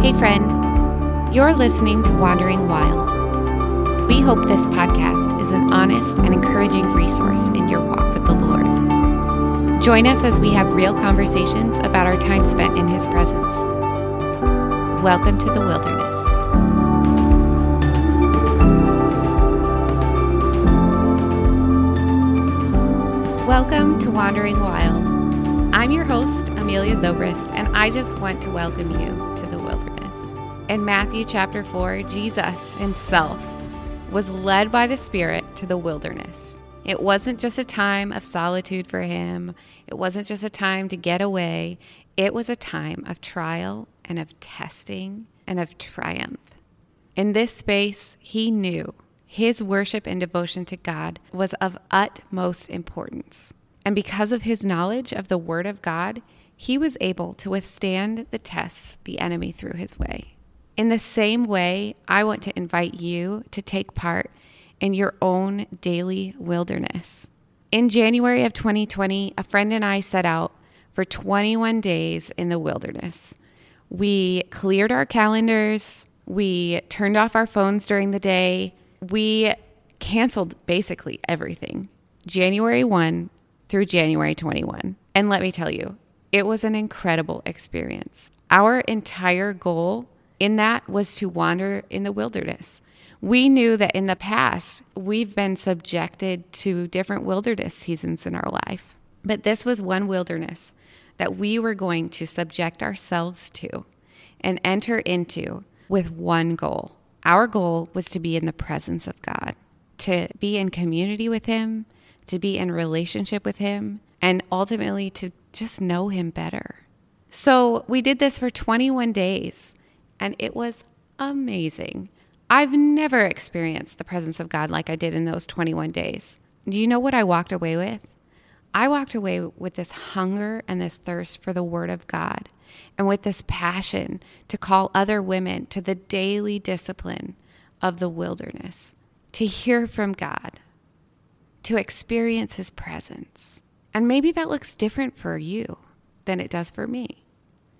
Hey, friend, you're listening to Wandering Wild. We hope this podcast is an honest and encouraging resource in your walk with the Lord. Join us as we have real conversations about our time spent in His presence. Welcome to the wilderness. Welcome to Wandering Wild. I'm your host, Amelia Zobrist, and I just want to welcome you to the. In Matthew chapter 4, Jesus himself was led by the Spirit to the wilderness. It wasn't just a time of solitude for him, it wasn't just a time to get away, it was a time of trial and of testing and of triumph. In this space, he knew his worship and devotion to God was of utmost importance. And because of his knowledge of the Word of God, he was able to withstand the tests the enemy threw his way. In the same way, I want to invite you to take part in your own daily wilderness. In January of 2020, a friend and I set out for 21 days in the wilderness. We cleared our calendars, we turned off our phones during the day, we canceled basically everything January 1 through January 21. And let me tell you, it was an incredible experience. Our entire goal in that was to wander in the wilderness. We knew that in the past, we've been subjected to different wilderness seasons in our life. But this was one wilderness that we were going to subject ourselves to and enter into with one goal our goal was to be in the presence of God, to be in community with Him, to be in relationship with Him, and ultimately to just know Him better. So we did this for 21 days, and it was amazing. I've never experienced the presence of God like I did in those 21 days. Do you know what I walked away with? I walked away with this hunger and this thirst for the Word of God and with this passion to call other women to the daily discipline of the wilderness, to hear from God, to experience His presence. And maybe that looks different for you than it does for me.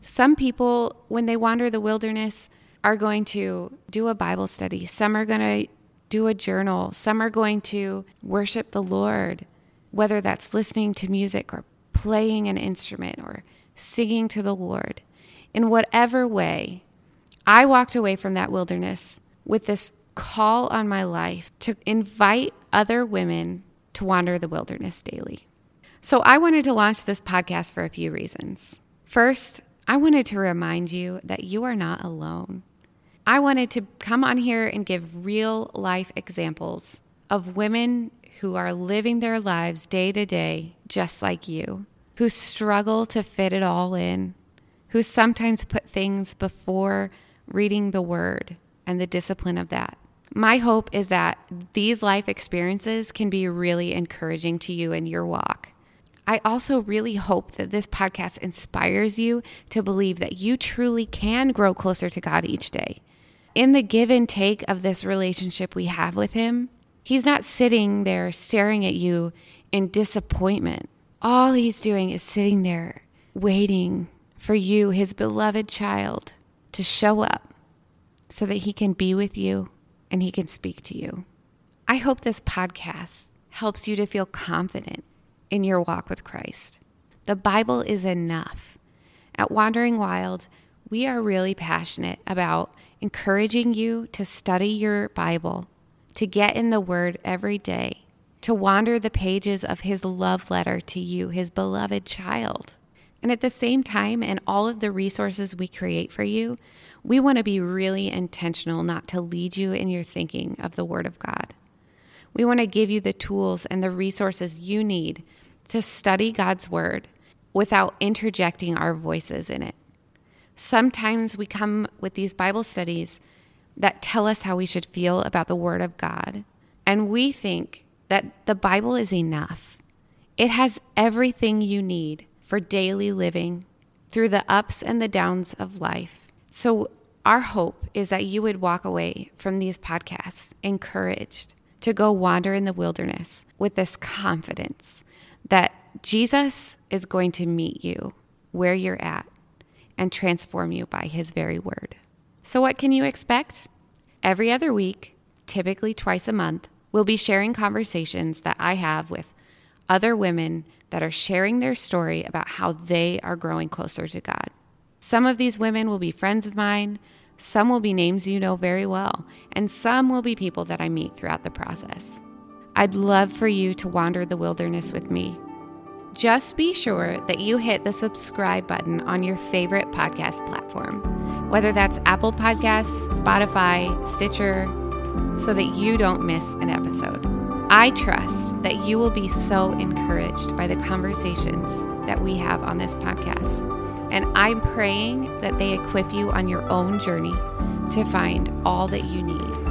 Some people, when they wander the wilderness, are going to do a Bible study. Some are going to do a journal. Some are going to worship the Lord, whether that's listening to music or playing an instrument or singing to the Lord. In whatever way, I walked away from that wilderness with this call on my life to invite other women to wander the wilderness daily. So I wanted to launch this podcast for a few reasons. First, I wanted to remind you that you are not alone. I wanted to come on here and give real life examples of women who are living their lives day to day just like you who struggle to fit it all in, who sometimes put things before reading the word and the discipline of that. My hope is that these life experiences can be really encouraging to you in your walk. I also really hope that this podcast inspires you to believe that you truly can grow closer to God each day. In the give and take of this relationship we have with Him, He's not sitting there staring at you in disappointment all he's doing is sitting there waiting for you, his beloved child, to show up so that he can be with you and he can speak to you. I hope this podcast helps you to feel confident in your walk with Christ. The Bible is enough. At Wandering Wild, we are really passionate about encouraging you to study your Bible, to get in the Word every day, to wander the pages of his love letter to you, his beloved child. And at the same time, in all of the resources we create for you, we want to be really intentional not to lead you in your thinking of the Word of God. We want to give you the tools and the resources you need to study God's Word without interjecting our voices in it. Sometimes we come with these Bible studies that tell us how we should feel about the Word of God, and we think that the Bible is enough. It has everything you need for daily living through the ups and the downs of life. So, our hope is that you would walk away from these podcasts encouraged to go wander in the wilderness with this confidence that Jesus is going to meet you where you're at and transform you by his very word. So, what can you expect? Every other week, typically twice a month, we'll be sharing conversations that I have with other women that are sharing their story about how they are growing closer to God. Some of these women will be friends of mine, some will be names you know very well, and some will be people that I meet throughout the process. I'd love for you to wander the wilderness with me. Just be sure that you hit the subscribe button on your favorite podcast platform, whether that's Apple Podcasts, Spotify, Stitcher, so that you don't miss an episode. I trust that you will be so encouraged by the conversations that we have on this podcast. And I'm praying that they equip you on your own journey to find all that you need